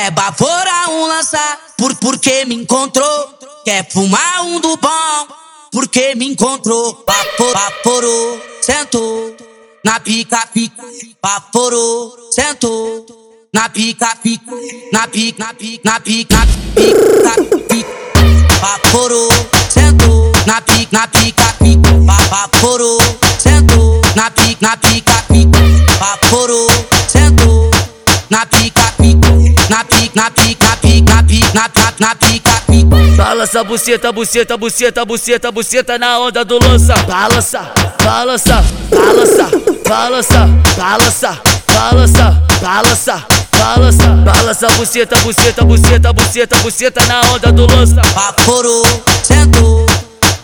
Quer baforar um lançar, por, porque me encontrou. Quer fumar um do bom, porque me encontrou. Vapor, vaporou, sentou. Na pica, pica, vaporou, sentou. Na pica, pica, na pica, na pica, na pica, na pica, pica. Vaporou, sentou. Na pica, na pica, pica. Vaporou, sentou. Na pica, na pica, pica. Vaporou, sentou. Na pica, na, na, na pica e Balança buceta, buceta, buceta, buceta, buceta na onda do lança. Balança, balança, balança, balança, balança, balança, balança Balança, balança, buceta, buceta, buceta, buceta, buceta na onda do lança. Vaporo, sento,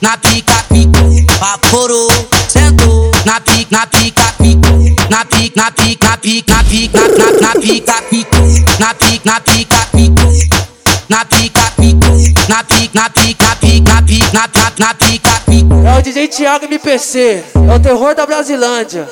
na pica pico Vaporo, sento, na pica, na pica pico Na pica, na pica, na pica, na pica, na pica pico Na pica, na pica na pica, pica. Na pica, na pica, pica, na pica, na pica, pica. É o DJ Thiago MPC, é o terror da Brasilândia.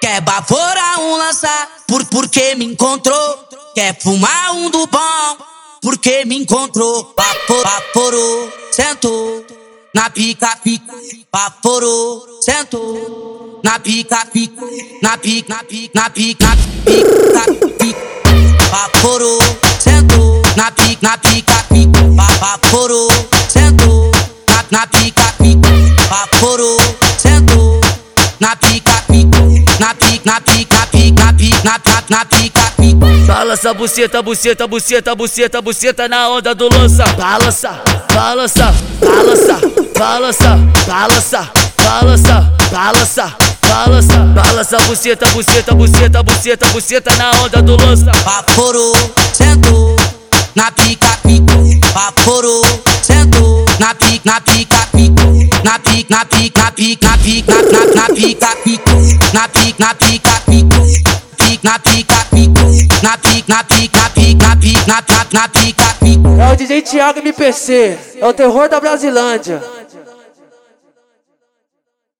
Quer baforar um lançar, por, porque me encontrou. Quer fumar um do bom, porque me encontrou. Vapor, vaporou, sentou. Na pica, pica, vaporou, sentou. Na pica, pica, na pica, na pica, na pica, na pica, pica. na pica, pica, vaporou, sentou, na, na pica, pica, vaporou, sentou, na pica, pica, na pica, na pica, pica, na pica, na, pica, na pica, pica. Balança, buceta, buceta, buceta, buceta, buceta na onda do lança. Balança, balança, balança, balança, balança, balança, balança. Balança, balança, buceta, buceta, buceta, buceta, buceta na onda do lança. Vaporou, sentou. Na pica, pica. Vaporou, sentou. Na pica, na pica, pica. Na pica, na pica, na pica, na pica, na na pica, pica. Na pica, na pica, pica. Pica, na pica, pica. Na pica, na pica, pica, na pica, na na na pica, pica. É o DJ Thiago MPC, é o terror da Brasilândia.